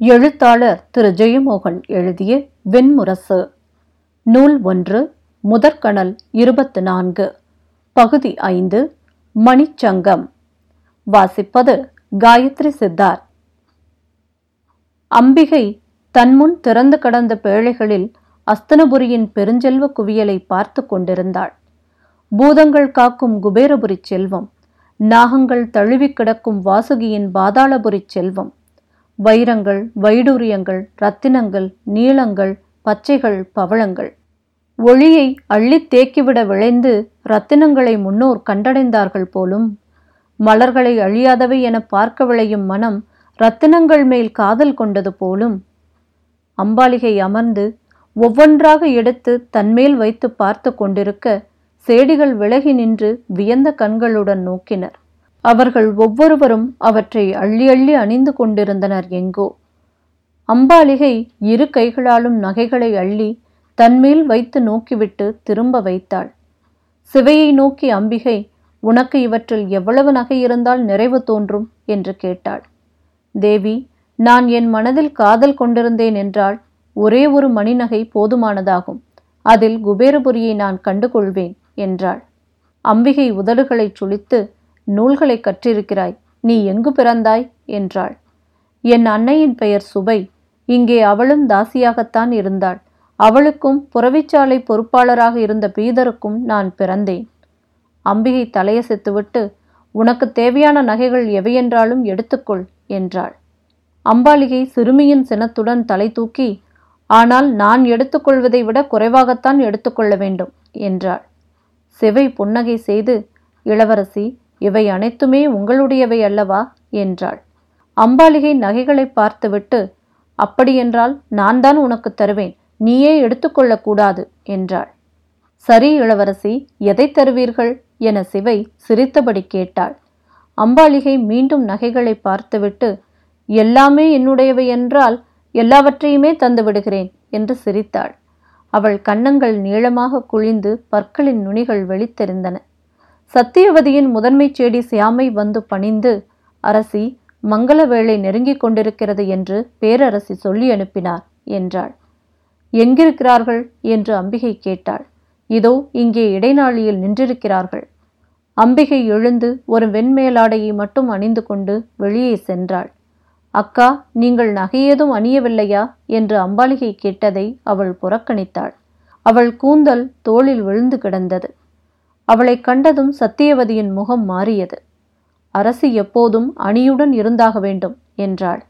எழுத்தாளர் திரு. ஜெயமோகன் எழுதிய வெண்முரசு. நூல் ஒன்று முதற்கணல் இருபத்து நான்கு பகுதி ஐந்து மணிச்சங்கம். வாசிப்பது காயத்ரி சித்தார். அம்பிகை தன்முன் திறந்து கடந்த பேழைகளில் அஸ்தனபுரியின் பெருஞ்செல்வ குவியலை பார்த்து கொண்டிருந்தாள். பூதங்கள் காக்கும் குபேரபுரி செல்வம் நாகங்கள் தழுவி கிடக்கும் வாசுகியின் பாதாளபுரி செல்வம் வைரங்கள் வைடூரியங்கள் ரத்தினங்கள் நீளங்கள் பச்சைகள் பவளங்கள். ஒளியை அள்ளித் தேக்கிவிட விளைந்து ரத்தினங்களை முன்னோர் கண்டடைந்தார்கள் போலும் மலர்களை அழியாதவை என பார்க்க விளையும் மனம் ரத்தினங்கள் மேல் காதல் கொண்டது போலும் அம்பாலிகை அமர்ந்து ஒவ்வொன்றாக எடுத்து தன்மேல் வைத்து பார்த்து கொண்டிருக்க சேடிகள் விலகி நின்று வியந்த கண்களுடன் நோக்கினர். அவர்கள் ஒவ்வொருவரும் அவற்றை அள்ளி அள்ளி அணிந்து கொண்டிருந்தனர் எங்கோ. அம்பாலிகை இரு கைகளாலும் நகைகளை அள்ளி தன்மேல் வைத்து நோக்கிவிட்டு திரும்ப வைத்தாள். சிவையை நோக்கி அம்பிகை உனக்கு இவற்றில் எவ்வளவு நகை இருந்தால் நிறைவு தோன்றும்? என்று கேட்டாள். தேவி நான் என் மனதில் காதல் கொண்டிருந்தேன் என்றால் ஒரே ஒரு மணிநகை போதுமானதாகும். அதில் குபேரபுரியை நான் கண்டுகொள்வேன் என்றாள். அம்பிகை உதடுகளைச் சுழித்து நூல்களை கற்றிருக்கிறாய். நீ எங்கு பிறந்தாய்? என்றாள். என் அன்னையின் பெயர் சுபை. இங்கே அவளும் தாசியாகத்தான் இருந்தாள். அவளுக்கும் புறவிச்சாலை பொறுப்பாளராக இருந்த பீதருக்கும் நான் பிறந்தேன். அம்பிகை தலையசைத்துவிட்டு உனக்கு தேவையான நகைகள் எவையென்றாலும் எடுத்துக்கொள் என்றாள். அம்பாலிகை சிறுமியின் சினத்துடன் தலை தூக்கி ஆனால் நான் எடுத்துக்கொள்வதை விட குறைவாகத்தான் எடுத்துக்கொள்ள வேண்டும் என்றாள். சிவை புன்னகை செய்து இளவரசி இவை அனைத்துமே உங்களுடையவை அல்லவா? என்றாள். அம்பாலிகை நகைகளை பார்த்துவிட்டு அப்படியென்றால் நான் தான் உனக்கு தருவேன். நீயே எடுத்துக்கொள்ளக்கூடாது என்றாள். சரி இளவரசி எதை தருவீர்கள்? என சிவை சிரித்தபடி கேட்டாள். அம்பாலிகை மீண்டும் நகைகளை பார்த்துவிட்டு எல்லாமே என்னுடையவை என்றால் எல்லாவற்றையுமே தந்து விடுகிறேன் என்று சிரித்தாள். அவள் கன்னங்கள் நீளமாக குழிந்து பற்களின் நுனிகள் வெளித்தெரிந்தன. சத்தியவதியின் முதன்மைச் சேடி சியாமை வந்து பணிந்து அரசி மங்கள வேளை நெருங்கிக் கொண்டிருக்கிறது என்று பேரரசி சொல்லி அனுப்பினார் என்றாள். எங்கிருக்கிறார்கள்? என்று அம்பிகை கேட்டாள். இதோ இங்கே இடைநாளியில் நின்றிருக்கிறார்கள். அம்பிகை எழுந்து ஒரு வெண்மேலாடையை மட்டும் அணிந்து கொண்டு வெளியே சென்றாள். அக்கா நீங்கள் நகையேதும் அணியவில்லையா? என்று அம்பாலிகை கேட்டதை அவள் புறக்கணித்தாள். அவள் கூந்தல் தோளில் விழுந்து கிடந்தது. அவளை கண்டதும் சத்தியவதியின் முகம் மாறியது. அரசி எப்போதும் அணியுடன் இருந்தாக வேண்டும் என்றாள்.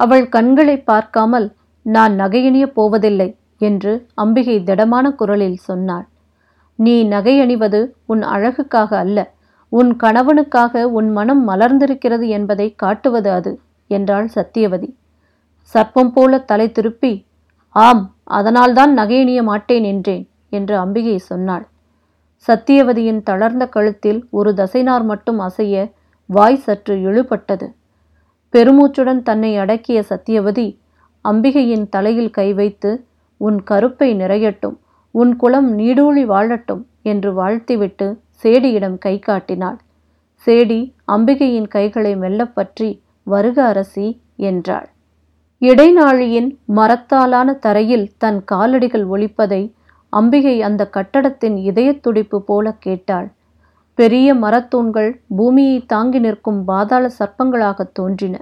அவள் கண்களை பார்க்காமல் நான் நகையணியப் போவதில்லை என்று அம்பிகை திடமான குரலில் சொன்னாள். நீ நகையணிவது உன் அழகுக்காக அல்ல உன் கணவனுக்காக உன் மனம் மலர்ந்திருக்கிறது என்பதை காட்டுவது அது என்றாள் சத்தியவதி. சர்ப்பம் போல தலை திருப்பி ஆம் அதனால்தான் நகையணிய மாட்டேன் என்றேன் என்று அம்பிகை சொன்னாள். சத்தியவதியின் தளர்ந்த கழுத்தில் ஒரு தசைனார் மட்டும் அசைய வாய் சற்று இழுபட்டது பெருமூச்சுடன் தன்னை அடக்கிய சத்தியவதி அம்பிகையின் தலையில் கை வைத்து உன் கருப்பை நிறையட்டும் உன் குலம் நீடூழி வாழட்டும் என்று வாழ்த்திவிட்டு சேடியிடம் கை காட்டினாள். சேடி அம்பிகையின் கைகளை மெல்லப் பற்றி வருக அரசி என்றாள். இடைநாழியின் மரத்தாலான தரையில் தன் காலடிகள் ஒழிப்பதை அம்பிகை அந்த கட்டடத்தின் இதயத்துடிப்பு போல கேட்டாள். பெரிய மரத்தூண்கள் பூமியை தாங்கி நிற்கும் பாதாள சர்ப்பங்களாக தோன்றின.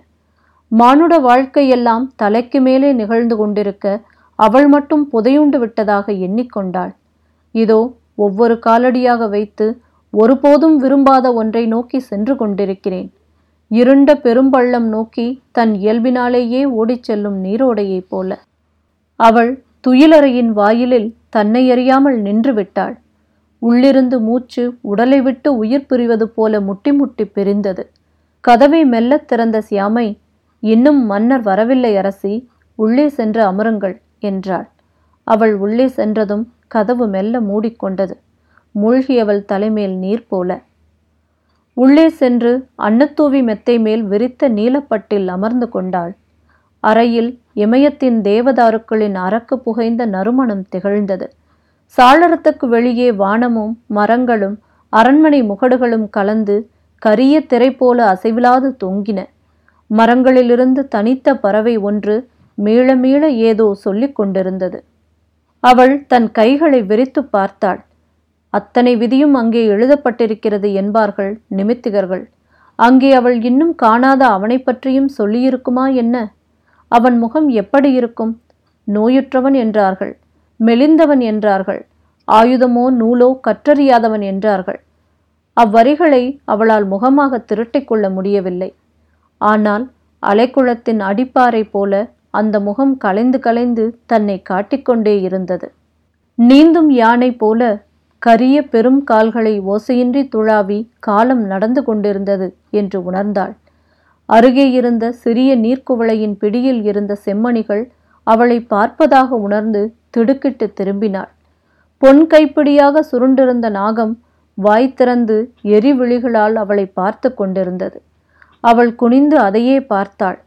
மானுட வாழ்க்கையெல்லாம் தலைக்கு மேலே நிகழ்ந்து கொண்டிருக்க அவள் மட்டும் புதையுண்டு விட்டதாக எண்ணிக்கொண்டாள். இதோ ஒவ்வொரு காலடியாக வைத்து ஒருபோதும் விரும்பாத ஒன்றை நோக்கி சென்று கொண்டிருக்கிறேன். இருண்ட பெரும்பள்ளம் நோக்கி தன் இயல்பினாலேயே ஓடிச் செல்லும் நீரோடையைப் போல. அவள் துயிலறையின் வாயிலில் தன்னை அறியாமல் நின்று விட்டாள். உள்ளிருந்து மூச்சு உடலை விட்டு உயிர் பிரிவது போல முட்டி முட்டி பிரிந்தது. கதவை மெல்லத் திறந்த சியாமை இன்னும் மன்னர் வரவில்லை அரசி உள்ளே சென்று அமருங்கள் என்றாள். அவள் உள்ளே சென்றதும் கதவு மெல்ல மூடிக்கொண்டது மூழ்கியவள் தலைமேல் நீர் போல. உள்ளே சென்று அன்னத்தூவி மெத்தை மேல் விரித்த நீலப்பட்டில் அமர்ந்து கொண்டாள். அறையில் இமயத்தின் தேவதாருக்களின் அரக்கு புகைந்த நறுமணம் திகழ்ந்தது. சாளரத்துக்கு வெளியே வானமும் மரங்களும் அரண்மனை முகடுகளும் கலந்து கரிய திரை போல அசைவிலாது தொங்கின. மரங்களிலிருந்து தனித்த பறவை ஒன்று மீள மீள ஏதோ சொல்லிக் கொண்டிருந்தது. அவள் தன் கைகளை விரித்து பார்த்தாள். அத்தனை விதியும் அங்கே எழுதப்பட்டிருக்கிறது என்பார்கள் நிமித்திகர்கள். அங்கே அவள் இன்னும் காணாத அவனை பற்றியும் சொல்லியிருக்குமா என்ன? அவன் முகம் எப்படி இருக்கும்? நோயுற்றவன் என்றார்கள் மெலிந்தவன் என்றார்கள் ஆயுதமோ நூலோ கற்றறியாதவன் என்றார்கள். அவ்வரிகளை அவளால் முகமாக திரட்டிக் கொள்ள முடியவில்லை. ஆனால் அலைக்குளத்தின் அடிப்பாறை போல அந்த முகம் கலைந்து கலைந்து தன்னை காட்டிக்கொண்டே இருந்தது. நீந்தும் யானை போல கரிய பெரும் கால்களை ஓசையின்றி துழாவி காலம் நடந்து கொண்டிருந்தது என்று உணர்ந்தாள். அருகே இருந்த சிறிய நீர்க்குவளையின் பிடியில் இருந்த செம்மணிகள் அவளை பார்ப்பதாக உணர்ந்து திடுக்கிட்டு திரும்பினாள். பொன் கைப்பிடியாக சுருண்டிருந்த நாகம் வாய் திறந்து எரிவிழிகளால் அவளை பார்த்து கொண்டிருந்தது. அவள் குனிந்து அதையே பார்த்தாள்.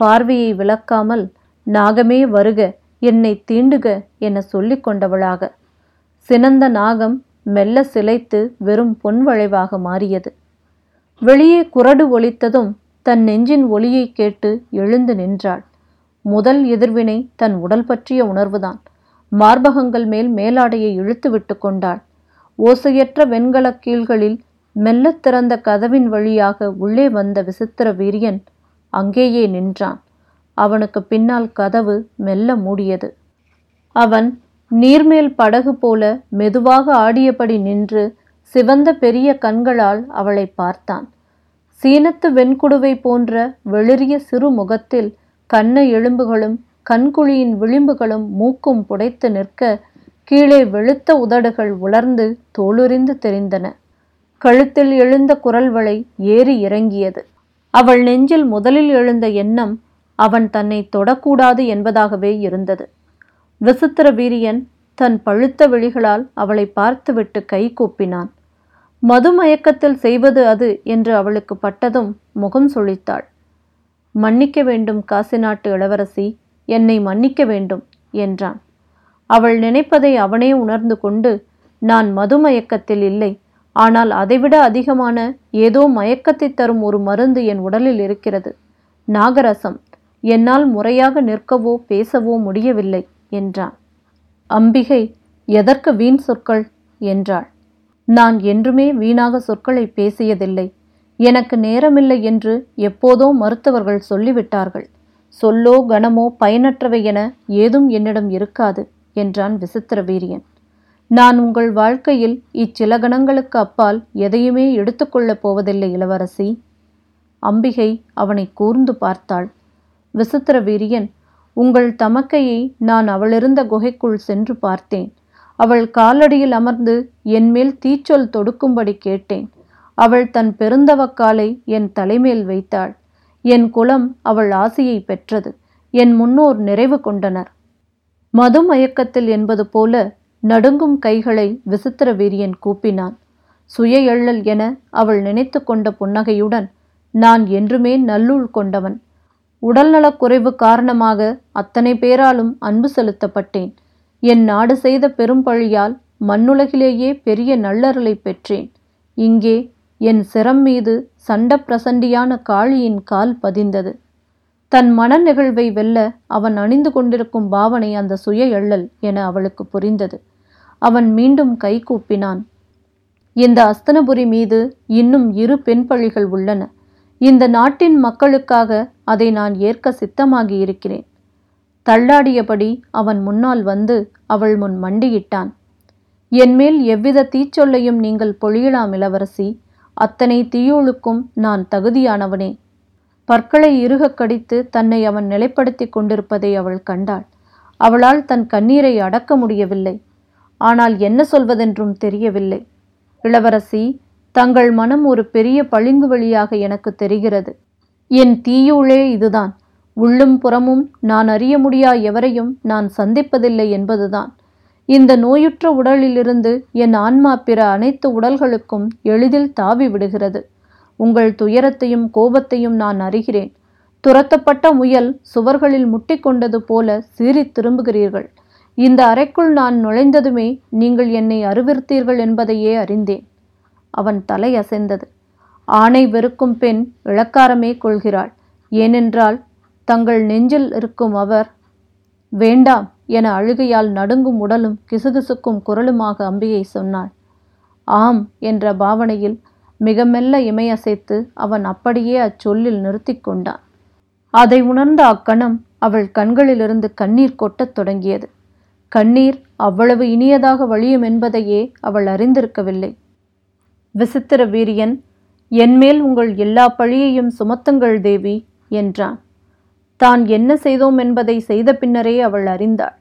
பார்வையை விளக்காமல் நாகமே வருக என்னை தீண்டுக என சொல்லிக் கொண்டவளாக. சினந்த நாகம் மெல்ல சிலைத்து வெறும் பொன் வளைவாக மாறியது. வெளியே குரடு ஒலித்ததும் தன் நெஞ்சின் ஒளியை கேட்டு எழுந்து நின்றாள். முதல் எதிர்வினை தன் உடல் பற்றிய உணர்வுதான். மார்பகங்கள் மேல் மேலாடையை இழுத்து விட்டு கொண்டாள். ஓசையற்ற வெண்கலக் கீழ்களில் மெல்லத் திறந்த கதவின் வழியாக உள்ளே வந்த விசித்திர வீரியன் அங்கேயே நின்றான். அவனுக்கு பின்னால் கதவு மெல்ல மூடியது. அவன் நீர்மேல் படகு போல மெதுவாக ஆடியபடி நின்று சிவந்த பெரிய கண்களால் அவளை பார்த்தான். சீனத்து வெண்குடுவை போன்ற வெளிரிய சிறு முகத்தில் கண்ண எலும்புகளும் கண்குழியின் விளிம்புகளும் மூக்கும் புடைத்து நிற்க கீழே வெளுத்த உதடுகள் உலர்ந்து தோலுரிந்து தெரிந்தன. கழுத்தில் எழுந்த குரல்வளை ஏறி இறங்கியது. அவள் நெஞ்சில் முதலில் எழுந்த எண்ணம் அவன் தன்னை தொடக்கூடாது என்பதாகவே இருந்தது. விசித்திர வீரியன் தன் பழுத்த விழிகளால் அவளை பார்த்துவிட்டு கை கூப்பினான். மது மயக்கத்தில் செய்வது அது என்று அவளுக்கு பட்டதும் முகம் சுழித்தாள். மன்னிக்க வேண்டும் காசி நாட்டு இளவரசி என்னை மன்னிக்க வேண்டும் என்றான். அவள் நினைப்பதை அவனே உணர்ந்து கொண்டு நான் மது மயக்கத்தில் இல்லை ஆனால் அதைவிட அதிகமான ஏதோ மயக்கத்தை தரும் ஒரு மருந்து என் உடலில் இருக்கிறது. நாகரசம் என்னால் முறையாக நிற்கவோ பேசவோ முடியவில்லை என்றான். அம்பிகை எதற்கு வீண் சொற்கள்? என்றாள். நான் என்றுமே வீணாக சொற்களை பேசியதில்லை. எனக்கு நேரமில்லை என்று எப்போதோ மருத்துவர்கள் சொல்லிவிட்டார்கள். சொல்லோ கணமோ பயனற்றவை என ஏதும் என்னிடம் இருக்காது என்றான் விசித்திர வீரியன். நான் உங்கள் வாழ்க்கையில் இச்சில கணங்களுக்கு அப்பால் எதையுமே எடுத்துக்கொள்ளப் போவதில்லை இளவரசி. அம்பிகை அவனை கூர்ந்து பார்த்தாள். விசித்திர வீரியன் உங்கள் தமக்கையை நான் அவளிருந்த குகைக்குள் சென்று பார்த்தேன். அவள் காலடியில் அமர்ந்து என்மேல் தீச்சொல் தொடுக்கும்படி கேட்டேன். அவள் தன் பெருந்தவக்காலை என் தலைமேல் வைத்தாள். என் குலம் அவள் ஆசையை பெற்றது. என் முன்னோர் நிறைவு கொண்டனர். மது மயக்கத்தில் என்பது போல நடுங்கும் கைகளை விசித்திர வீரியன் கூப்பினான். சுய எள்ளல் என அவள் நினைத்து கொண்ட புன்னகையுடன் நான் என்றுமே நல்லுள் கொண்டவன். உடல்நலக் குறைவு காரணமாக அத்தனை பேராலும் அன்பு செலுத்தப்பட்டேன். என் நாடு செய்த பெரும்பழியால் மண்ணுலகிலேயே பெரிய நல்லருளை பெற்றேன். இங்கே என் சிரம் மீது சண்ட பிரசண்டியான காளியின் கால் பதிந்தது. தன் மன நிகழ்வை வெல்ல அவன் அணிந்து கொண்டிருக்கும் பாவனை அந்த சுய எள்ளல் என அவளுக்கு புரிந்தது. அவன் மீண்டும் கை கூப்பினான். இந்த அஸ்தனபுரி மீது இன்னும் இரு பெண் பழிகள் உள்ளன. இந்த நாட்டின் மக்களுக்காக அதை நான் ஏற்க சித்தமாகி இருக்கிறேன். தள்ளாடியபடி அவன் முன்னால் வந்து அவள் முன் மண்டியிட்டான். என்மேல் எவ்வித தீச்சொல்லையும் நீங்கள் பொழியலாம் இளவரசி. அத்தனை தீயோளுக்கும் நான் தகுதியானவனே. பற்களை இறுகக் கடித்து தன்னை அவன் நிலைப்படுத்தி கொண்டிருப்பதை அவள் கண்டாள். அவளால் தன் கண்ணீரை அடக்க முடியவில்லை. ஆனால் என்ன சொல்வதென்றும் தெரியவில்லை. இளவரசி தங்கள் மனம் ஒரு பெரிய பளிங்கு வழியாக எனக்கு தெரிகிறது. என் தீயூளே இதுதான். உள்ளும் புறமும் நான் அறிய முடியா எவரையும் நான் சந்திப்பதில்லை என்பதுதான். இந்த நோயுற்ற உடலிலிருந்து என் ஆன்மா பிற அனைத்து உடல்களுக்கும் எளிதில் தாவி விடுகிறது. உங்கள் துயரத்தையும் கோபத்தையும் நான் அறிகிறேன். துரத்தப்பட்ட முயல் சுவர்களில் முட்டிக்கொண்டது போல சீறித் திரும்புகிறீர்கள். இந்த அறைக்குள் நான் நுழைந்ததுமே நீங்கள் என்னை அறிவிர்த்தீர்கள் என்பதையே அறிந்தேன். அவன் தலை அசைந்தது. ஆணை வெறுக்கும் பெண் இளக்காரமே கொள்கிறாள். ஏனென்றால் தங்கள் நெஞ்சில் இருக்கும் அவர் வேண்டாம் என அழுகையால் நடுங்கும் உடலும் கிசுகிசுக்கும் குரலுமாக அம்பியை சொன்னாள். ஆம் என்ற பாவனையில் மிக மெல்ல இமையசைத்து அவன் அப்படியே அச்சொல்லில் நிறுத்தி கொண்டான். அதை உணர்ந்த அக்கணம் அவள் கண்களிலிருந்து கண்ணீர் கொட்டத் தொடங்கியது. கண்ணீர் அவ்வளவு இனியதாக வழியும் என்பதையே அவள் அறிந்திருக்கவில்லை. விசித்திர வீரியன் என்மேல் உங்கள் எல்லா பழியையும் சுமத்துங்கள் தேவி என்றான். தான் என்ன செய்தோம் என்பதை செய்த பின்னரே அவள் அறிந்தாள்.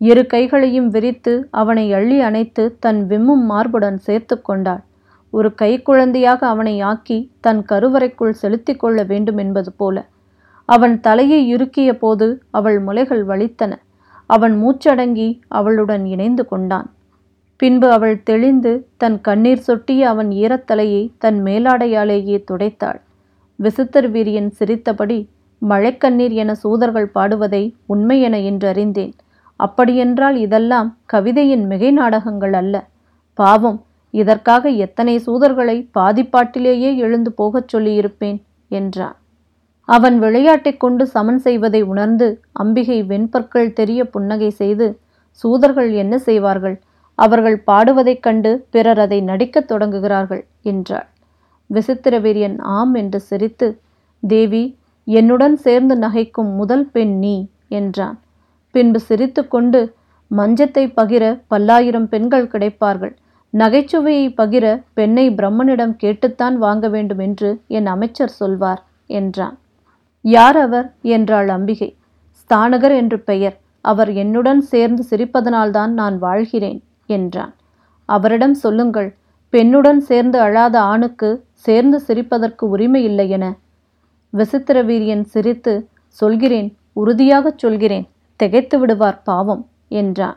இரு கைகளையும் விரித்து அவனை அள்ளி அணைத்து தன் விம்மும் மார்புடன் சேர்த்து கொண்டாள். ஒரு கைக்குழந்தையாக அவனை ஆக்கி தன் கருவறைக்குள் செலுத்திக் கொள்ள வேண்டும் என்பது போல. அவன் தலையை இறுக்கிய போது அவள் முலைகள் வலித்தன. அவன் மூச்சடங்கி அவளுடன் இணைந்து கொண்டான். பின்பு அவள் தெளிந்து தன் கண்ணீர் சொட்டிய அவன் ஈரத்தலையை தன் மேலாடையாலேயே துடைத்தாள். விசித்தர் வீரியன் சிரித்தபடி மழைக்கண்ணீர் என சூதர்கள் பாடுவதை உண்மை என இன்றறிந்தேன் அப்படியென்றால் இதெல்லாம் கவிதையின் மிகை நாடகங்கள் அல்ல. பாவம் இதற்காக எத்தனை சூதர்களை பாதிப்பாட்டிலேயே எழுந்து போகச் சொல்லியிருப்பேன் என்றான். அவன் விளையாட்டைக் கொண்டு சமன் செய்வதை உணர்ந்து அம்பிகை வெண்பற்கள் தெரிய புன்னகை செய்து சூதர்கள் என்ன செய்வார்கள்? அவர்கள் பாடுவதைக் கண்டு பிறர் அதை நடிக்கத் தொடங்குகிறார்கள் என்றாள். விசித்திரவீரியன் ஆம் என்று சிரித்து தேவி என்னுடன் சேர்ந்து நகைக்கும் முதல் பெண் நீ என்றான். பின்பு சிரித்துக்கொண்டு மஞ்சத்தை பகிர பல்லாயிரம் பெண்கள் கிடைப்பார்கள். நகைச்சுவையை பகிர பெண்ணை பிரம்மனிடம் கேட்டுத்தான் வாங்க வேண்டும் என்று என் அமைச்சர் சொல்வார் என்றான். யார் அவர்? என்றாள் அம்பிகை. ஸ்தானகர் என்று பெயர். அவர் என்னுடன் சேர்ந்து சிரிப்பதனால்தான் நான் வாழ்கிறேன் என்றான். அவரிடம் சொல்லுங்கள் பெண்ணுடன் சேர்ந்து அழாத ஆணுக்கு சேர்ந்து சிரிப்பதற்கு உரிமை இல்லை என விசித்திர வீரியன் சிரித்து சொல்கிறேன் உறுதியாகச் சொல்கிறேன் திகைத்து விடுவார் பாவம் என்றான்.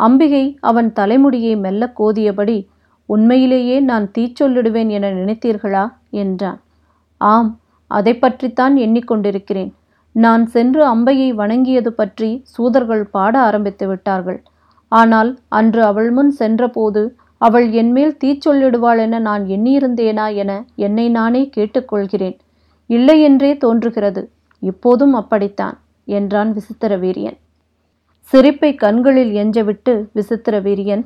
அம்பிகை அவன் தலைமுடியை மெல்ல கோதியபடி உண்மையிலேயே நான் தீச்சொல்லிடுவேன் என நினைத்தீர்களா? என்றான். ஆம் அதை பற்றித்தான் எண்ணிக்கொண்டிருக்கிறேன் நான் சென்று அம்பையை வணங்கியது பற்றி சூதர்கள் பாட ஆரம்பித்து விட்டார்கள். ஆனால் அன்று அவள் முன் சென்றபோது அவள் என்மேல் தீச்சொல்லிடுவாள் என நான் எண்ணியிருந்தேனா? என என்னை நானே கேட்டுக்கொள்கிறேன் இல்லை என்றே தோன்றுகிறது. இப்போதும் அப்படித்தான் என்றான் விசித்திர வீரியன் சிரிப்பை கண்களில் எஞ்சவிட்டு விசித்திர வீரியன்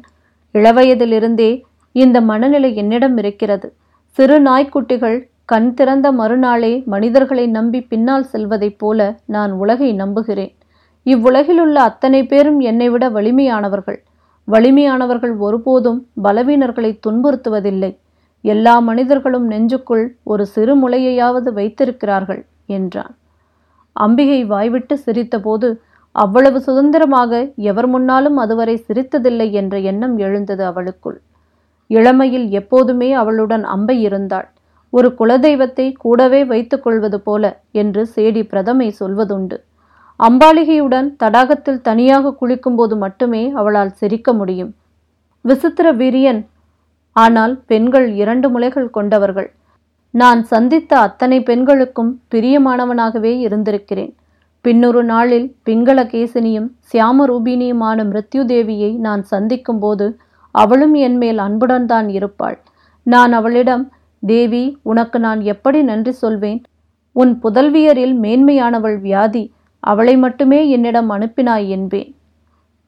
இளவயதிலிருந்தே இந்த மனநிலை என்னிடம் இருக்கிறது. சிறு நாய்க்குட்டிகள் கண் திறந்த மறுநாளே மனிதர்களை நம்பி பின்னால் செல்வதைப் போல நான் உலகை நம்புகிறேன். இவ்வுலகிலுள்ள அத்தனை பேரும் என்னை விட வலிமையானவர்கள். வலிமையானவர்கள் ஒருபோதும் பலவீனர்களை துன்புறுத்துவதில்லை. எல்லா மனிதர்களும் நெஞ்சுக்குள் ஒரு சிறு முளையையாவது வைத்திருக்கிறார்கள் என்றான். அம்பிகை வாய்விட்டு சிரித்தபோது அவ்வளவு சுதந்திரமாக எவர் முன்னாலும் அதுவரை சிரித்ததில்லை என்ற எண்ணம் எழுந்தது அவளுக்குள். இளமையில் எப்போதுமே அவளுடன் அம்பை இருந்தாள். ஒரு குலதெய்வத்தை கூடவே வைத்துக் கொள்வது போல என்று சேடி பிரதமை சொல்வதுண்டு. அம்பாலிகையுடன் தடாகத்தில் தனியாக குளிக்கும்போது மட்டுமே அவளால் சிரிக்க முடியும். விசித்திர வீரியன் ஆனால் பெண்கள் இரண்டு முலைகள் கொண்டவர்கள். நான் சந்தித்த அத்தனை பெண்களுக்கும் பிரியமானவனாகவே இருந்திருக்கிறேன். பின்னொரு நாளில் பிங்களகேசினியும் சியாமரூபினியுமான மிருத்யுதேவியை நான் சந்திக்கும்போது அவளும் என் மேல் அன்புடன் தான் இருப்பாள். நான் அவளிடம் தேவி உனக்கு நான் எப்படி நன்றி சொல்வேன்? உன் புதல்வியரில் மேன்மையானவள் வியாதி அவளை மட்டுமே என்னிடம் அனுப்பினாய் என்பேன்.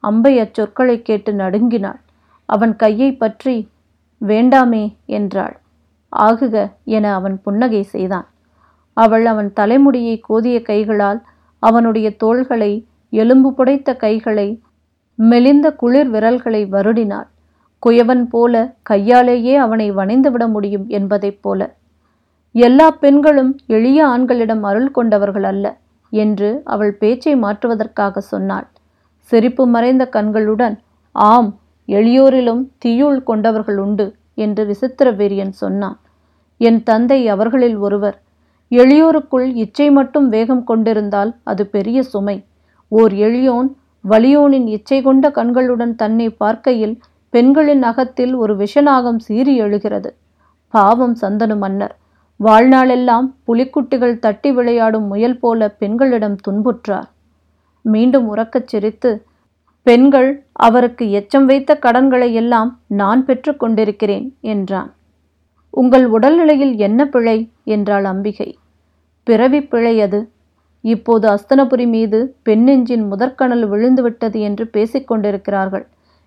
அம்பை அச்சொற்களை கேட்டு நடுங்கினாள். அவன் கையை பற்றி வேண்டாமே என்றாள். ஆகுக என அவன் புன்னகை செய்தான். அவள் அவன் தலைமுடியை கோதிய கைகளால் அவனுடைய தோள்களை எலும்பு புடைத்த கைகளை மெலிந்த குளிர் விரல்களை வருடினாள். குயவன் போல கையாலேயே அவனை வணைந்துவிட முடியும் என்பதைப் போல. எல்லா பெண்களும் எளிய ஆண்களிடம் அருள் கொண்டவர்கள் அல்ல என்று அவள் பேச்சை மாற்றுவதற்காக சொன்னாள். சிரிப்பு மறைந்த கண்களுடன் ஆம் எளியோரிலும் தீயுள் கொண்டவர்கள் உண்டு என்று விசித்திரவீரியன் சொன்னான். என் தந்தை அவர்களில் ஒருவர். எளியோருக்குள் இச்சை மட்டும் வேகம் கொண்டிருந்தால் அது பெரிய சுமை. ஓர் எளியோன் வலியோனின் இச்சை கொண்ட கண்களுடன் தன்னை பார்க்கையில் பெண்களின் அகத்தில் ஒரு விஷநாகம் சீறி எழுகிறது. பாவம் சந்தனு மன்னர். வாழ்நாளெல்லாம் புலிக்குட்டிகள் தட்டி விளையாடும் முயல் போல பெண்களிடம் துன்புற்றார். மீண்டும் உறக்கச் சிரித்து பெண்கள் அவருக்கு எச்சம் வைத்த கடன்களை எல்லாம் நான் பெற்று கொண்டிருக்கிறேன் என்றான். உங்கள் உடல்நிலையில் என்ன பிழை? என்றாள் அம்பிகை. பிறவி பிழை அது. இப்போது அஸ்தனபுரி மீது பெண்ணெஞ்சின் முதற்கணல் விழுந்துவிட்டது என்று பேசிக் கொண்டிருக்கிறார்கள்.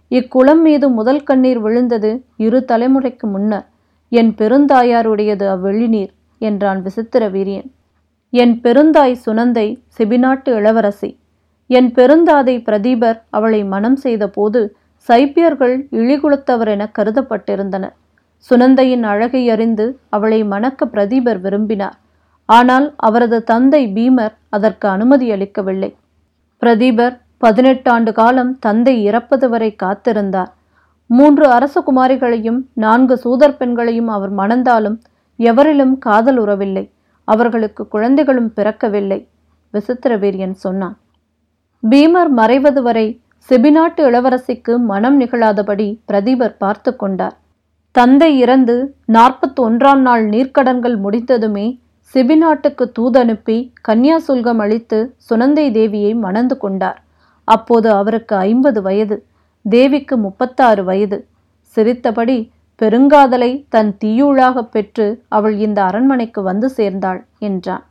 இக்குளம் மீது முதல் கண்ணீர் விழுந்தது இரு தலைமுறைக்கு முன்னர். என் பெருந்தாயாருடையது அவ்வெளிநீர் என்றான் விசித்திர வீரியன். என் பெருந்தாய் சுனந்தை செபிநாட்டு இளவரசி என் பெருந்தாதை பிரதீபர் அவளை மனம் செய்தபோது சைப்பியர்கள் இழிகுலத்தவர் என கருதப்பட்டிருந்தனர் சுனந்தையின் அழகை அறிந்து அவளை மணக்க பிரதீபர் விரும்பினார். ஆனால் அவரது தந்தை பீமர் அதற்கு அனுமதி அளிக்கவில்லை. பிரதீபர் பதினெட்டாண்டு காலம் தந்தை இறப்பது வரை காத்திருந்தார். மூன்று அரசகுமாரிகளையும் நான்கு சூதர் பெண்களையும் அவர் மணந்தாலும் எவரிலும் காதல் உறவில்லை. அவர்களுக்கு குழந்தைகளும் பிறக்கவில்லை. விசித்திரவீரியன் சொன்னான். பீமர் மறைவது வரை செபிநாட்டு இளவரசிக்கு மனம் நிகழாதபடி பிரதீபர் பார்த்து கொண்டார். தந்தை இறந்து நாற்பத்தி ஒன்றாம் நாள் நீர்க்கடன்கள் முடிந்ததுமே செபிநாட்டுக்கு தூதனுப்பி கன்னியாசுல்கம் அளித்து சுனந்தை தேவியை மணந்து கொண்டார். அப்போது அவருக்கு ஐம்பது வயது தேவிக்கு முப்பத்தாறு வயது. சிரித்தபடி பெருங்காதலை தன் தீயூளாகப் பெற்று அவள் இந்த அரண்மனைக்கு வந்து சேர்ந்தாள் என்றான்.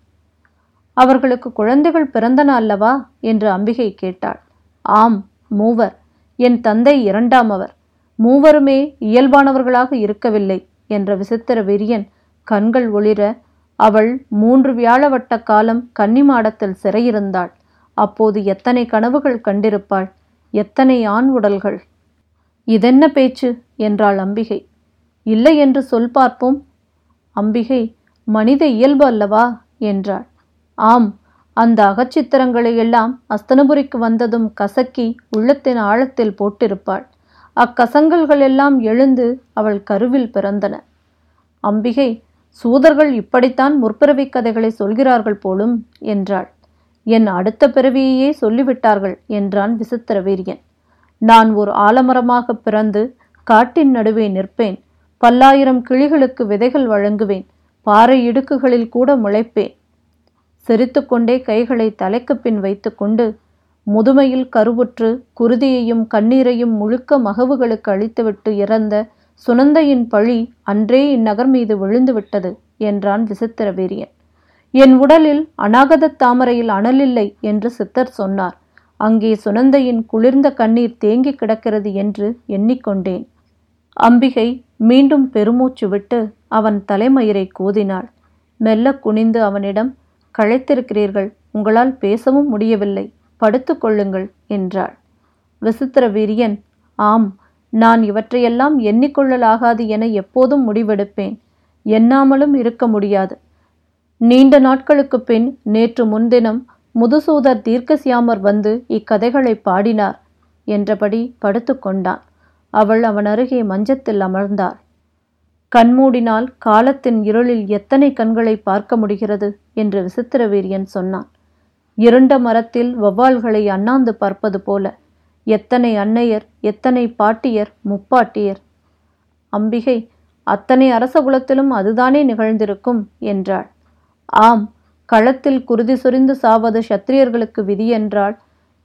அவர்களுக்கு குழந்தைகள் பிறந்தன அல்லவா என்று அம்பிகை கேட்டாள். ஆம் மூவர். என் தந்தை இரண்டாம் அவர். மூவருமே இயல்பானவர்களாக இருக்கவில்லை என்ற விசித்திர வெறியன் கண்கள் ஒளிர அவள் மூன்று வியாழவட்ட காலம் கன்னிமாடத்தில் சிறையிருந்தாள். அப்போது எத்தனை கனவுகள் கண்டிருப்பாள்? எத்தனை ஆண் உடல்கள்? இதென்ன பேச்சு? என்றாள் அம்பிகை. இல்லை என்று சொல் பார்ப்போம். அம்பிகை மனித இயல்பு அல்லவா? என்றாள். ஆம் அந்த அகச்சித்திரங்களை எல்லாம் அஸ்தனபுரிக்கு வந்ததும் கசக்கி உள்ளத்தின் ஆழத்தில் போட்டிருப்பாள். அக்கசங்கல்கள் எல்லாம் எழுந்து அவள் கருவில் பிறந்தன. அம்பிகை சூதர்கள் இப்படித்தான் முற்பிறவி கதைகளை சொல்கிறார்கள் போலும் என்றாள். என் அடுத்த பிறவியையே சொல்லிவிட்டார்கள் என்றான் விசித்திர வீரியன். நான் ஒரு ஆலமரமாக பிறந்து காட்டின் நடுவே நிற்பேன். பல்லாயிரம் கிளிகளுக்கு விதைகள் வழங்குவேன். பாறை இடுக்குகளில் கூட முளைப்பேன். சிரித்துக்கொண்டே கைகளை தலைக்கு பின் வைத்துக்கொண்டு முதுமையில் கருவுற்று குருதியையும் கண்ணீரையும் முழுக்க மகவுகளுக்கு அளித்துவிட்டு இறந்த சுனந்தையின் பழி அன்றே இந்நகர் மீது விழுந்துவிட்டது என்றான் விசித்திர வீரியன். என் உடலில் அநாகத தாமரையில் அனலில்லை என்று சித்தர் சொன்னார். அங்கே சுனந்தையின் குளிர்ந்த கண்ணீர் தேங்கி கிடக்கிறது என்று எண்ணிக்கொண்டேன். அம்பிகை மீண்டும் பெருமூச்சு விட்டு அவன் தலைமயிரை கோதினாள். மெல்ல குனிந்து அவனிடம் களைத்திருக்கிறீர்கள். உங்களால் பேசவும் முடியவில்லை. படுத்துக்கொள்ளுங்கள் என்றாள். விசித்திர வீரியன் ஆம் நான் இவற்றையெல்லாம் எண்ணிக்கொள்ளலாகாது என எப்போதும் முடிவெடுப்பேன். எண்ணாமலும் இருக்க முடியாது. நீண்ட நாட்களுக்கு பின் நேற்று முன்தினம் முதுசூதர் தீர்க்கசியாமர் வந்து இக்கதைகளை பாடினார் என்றபடி படுத்துக்கொண்டான் அவள் அவன் அருகே மஞ்சத்தில் அமர்ந்தாள். கண்மூடினால் காலத்தின் இருளில் எத்தனை கண்களை பார்க்க முடிகிறது? என்று விசித்திரவீரியன் சொன்னான். இருண்ட மரத்தில் வௌவால்களை அண்ணாந்து பார்ப்பது போல எத்தனை அன்னையர் எத்தனை பாட்டியர் முப்பாட்டியர்? அம்பிகை அத்தனை அரச குலத்திலும் அதுதானே நிகழ்ந்திருக்கும் என்றாள். ஆம் களத்தில் குருதி சொரிந்து சாவது சத்திரியர்களுக்கு விதி என்றால்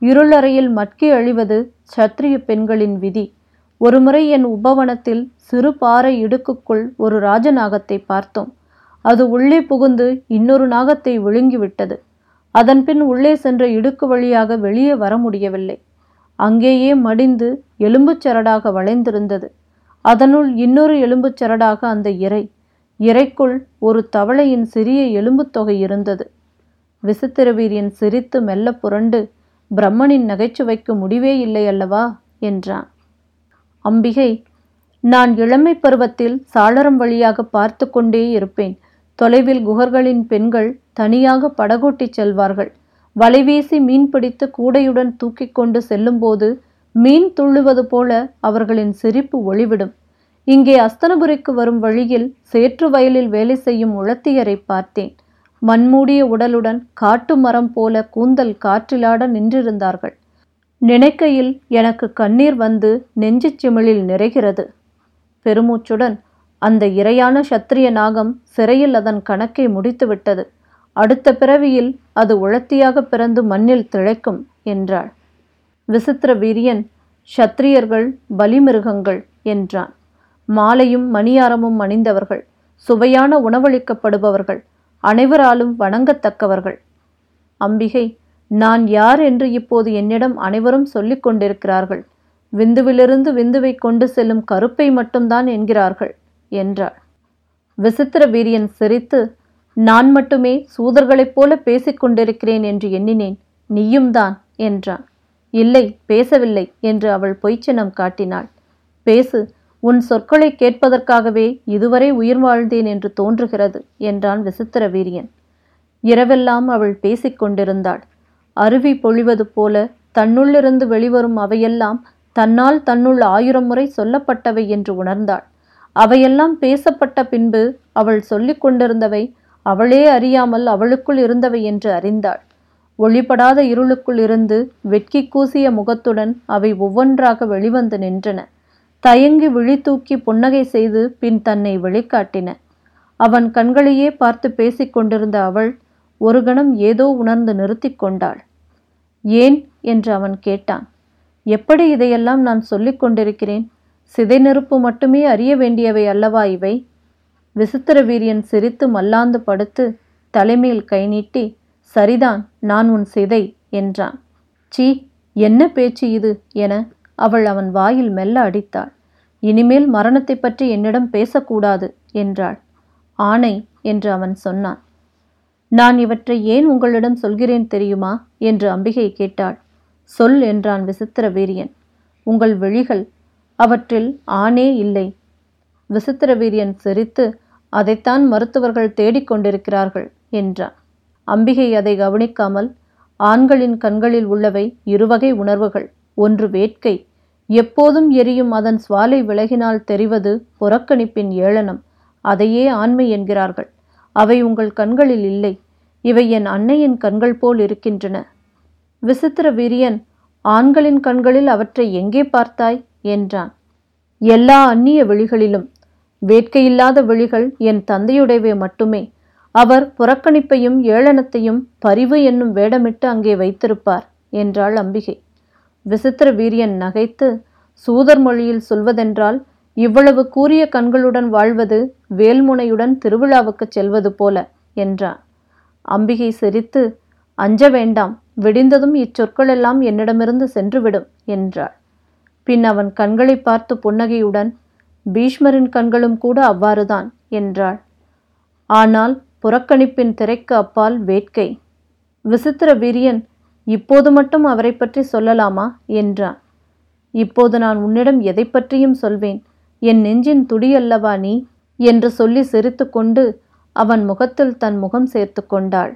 இருளறையில் மட்கி அழிவது சத்திரிய பெண்களின் விதி. ஒருமுறை என் உபவனத்தில் சிறு பாறை இடுக்குக்குள் ஒரு ராஜநாகத்தை பார்த்தோம். அது உள்ளே புகுந்து இன்னொரு நாகத்தை விழுங்கிவிட்டது. அதன்பின் உள்ளே சென்ற இடுக்கு வழியாக வெளியே வர முடியவில்லை. அங்கேயே மடிந்து எலும்புச்சரடாக வளைந்திருந்தது. அதனுள் இன்னொரு எலும்புச் சரடாக அந்த இறை. இறைக்குள் ஒரு தவளையின் சிறிய எலும்புத் தொகை இருந்தது. விசித்திரவீரியன் சிரித்து மெல்ல புரண்டு பிரம்மனின் நகைச்சுவைக்கு முடிவே இல்லை அல்லவா? என்றான். அம்பிகை நான் இளமை பருவத்தில் சாளரம் வழியாக பார்த்து கொண்டே இருப்பேன். தொலைவில் குகர்களின் பெண்கள் தனியாக படகோட்டிச் செல்வார்கள். வலைவீசி மீன் பிடித்து கூடையுடன் தூக்கி கொண்டு செல்லும்போது மீன் துள்ளுவது போல அவர்களின் சிரிப்பு ஒளிவிடும். இங்கே அஸ்தனபுரிக்கு வரும் வழியில் சேற்று வயலில் வேலை செய்யும் உளத்தியரை பார்த்தேன். மண்மூடிய உடலுடன் காட்டு மரம் போல கூந்தல் காற்றிலாட நின்றிருந்தார்கள். நினைக்கையில் எனக்கு கண்ணீர் வந்து நெஞ்சு சிமிழில் நிறைகிறது. பெருமூச்சுடன் அந்த இரையான சத்திரிய நாகம் சிறையில் அதன் கணக்கை முடித்துவிட்டது. அடுத்த பிறவியில் அது உழத்தியாக பிறந்து மண்ணில் திளைக்கும் என்றாள். விசித்திர வீரியன் சத்திரியர்கள் பலிமிருகங்கள் என்றான். மாலையும் மணியாரமும் அணிந்தவர்கள் சுவையான உணவளிக்கப்படுபவர்கள் அனைவராலும் வணங்கத்தக்கவர்கள். அம்பிகை நான் யார் என்று இப்போது என்னிடம் அனைவரும் சொல்லிக் கொண்டிருக்கிறார்கள். விந்துவிலிருந்து விந்துவை கொண்டு செல்லும் கருப்பை மட்டும்தான் என்கிறார்கள் என்றாள். விசித்திர வீரியன் சிரித்து நான் மட்டுமே சூதர்களைப் போல பேசிக்கொண்டிருக்கிறேன் என்று எண்ணினேன் நீயும் தான் என்றான். இல்லை பேசவில்லை என்று அவள் பொய்ச்சினம் காட்டினாள். பேசு உன் சொற்களை கேட்பதற்காகவே இதுவரை உயிர் வாழ்ந்தேன் என்று தோன்றுகிறது என்றான் விசித்திர வீரியன். இரவெல்லாம் அவள் பேசிக்கொண்டிருந்தாள் அருவி பொழிவது போல தன்னுள்ளிருந்து வெளிவரும் அவையெல்லாம் தன்னால் தன்னுள் ஆயிரம் முறை சொல்லப்பட்டவை என்று உணர்ந்தாள். அவையெல்லாம் பேசப்பட்ட பின்பு அவள் சொல்லிக் கொண்டிருந்தவை அவளே அறியாமல் அவளுக்குள் இருந்தவை என்று அறிந்தாள். ஒளிப்படாத இருளுக்குள் இருந்து வெட்கி கூசிய முகத்துடன் அவை ஒவ்வொன்றாக வெளிவந்து நின்றன. தயங்கி விழி தூக்கி புன்னகை செய்து பின் தன்னை வெளிக்காட்டின. அவன் கண்களையே பார்த்து பேசிக் கொண்டிருந்த அவள் ஒரு கணம் ஏதோ உணர்ந்து நிறுத்தி கொண்டாள். ஏன்? என்று அவன் கேட்டான். எப்படி இதையெல்லாம் நான் சொல்லிக் கொண்டிருக்கிறேன்? சிதை நெருப்பு மட்டுமே அறிய வேண்டியவை அல்லவா இவை? விசித்திர வீரியன் சிரித்து மல்லாந்து படுத்து தலைமையில் கை நீட்டி சரிதான் நான் உன் சிதை என்றான். சீ என்ன பேச்சு இது? என அவள் அவன் வாயில் மெல்ல அடித்தாள். இனிமேல் மரணத்தை பற்றி என்னிடம் பேசக்கூடாது என்றாள். ஆணை என்று அவன் சொன்னான். நான் இவற்றை ஏன் உங்களிடம் சொல்கிறேன் தெரியுமா? என்று அம்பிகை கேட்டாள். சொல் என்றான் விசித்திர வீரியன் உங்கள் விழிகள் அவற்றில் ஆணே இல்லை. விசித்திர வீரியன் சிரித்து அதைத்தான் மருத்துவர்கள் தேடிக்கொண்டிருக்கிறார்கள் என்றான். அம்பிகை அதை கவனிக்காமல் ஆண்களின் கண்களில் உள்ளவை இருவகை உணர்வுகள். ஒன்று வேட்கை. எப்போதும் எரியும் அதன் சுவாலை விலகினால் தெரிவது புறக்கணிப்பின் ஏளனம். அதையே ஆண்மை என்கிறார்கள். அவை உங்கள் கண்களில் இல்லை. இவை என் அன்னையின் கண்கள் போல் இருக்கின்றன. விசித்திர வீரியன் ஆண்களின் கண்களில் அவற்றை எங்கே பார்த்தாய்? என்றான். எல்லா அந்நிய விழிகளிலும். வேட்கையில்லாத விழிகள் என் தந்தையுடையவை மட்டுமே. அவர் புறக்கணிப்பையும் ஏளனத்தையும் பரிவு என்னும் வேடமிட்டு அங்கே வைத்திருப்பார் என்றாள் அம்பிகை. விசித்திர வீரியன் நகைத்து சூதர் மொழியில் சொல்வதென்றால் இவ்வளவு கூரிய கண்களுடன் வாழ்வது வேல்முனையுடன் திருவிழாவுக்குச் செல்வது போல என்றான். அம்பிகை சிரித்து அஞ்ச வேண்டாம் விடிந்ததும் இச்சொற்களெல்லாம் என்னிடமிருந்து சென்றுவிடும் என்றாள். பின் அவன் கண்களை பார்த்து புன்னகையுடன் பீஷ்மரின் கண்களும் கூட அவ்வாறுதான் என்றாள். ஆனால் புறக்கணிப்பின் திரைக்கு அப்பால் வேட்கை. விசித்திர வீரியன் இப்போது மட்டும் அவரை பற்றி சொல்லலாமா? என்றான். இப்போது நான் உன்னிடம் எதை பற்றியும் சொல்வேன். என் நெஞ்சின் துடியல்லவா நீ? என்று சொல்லி சிரித்துக்கொண்டு அவன் முகத்தில் தன் முகம் சேர்த்து கொண்டாள்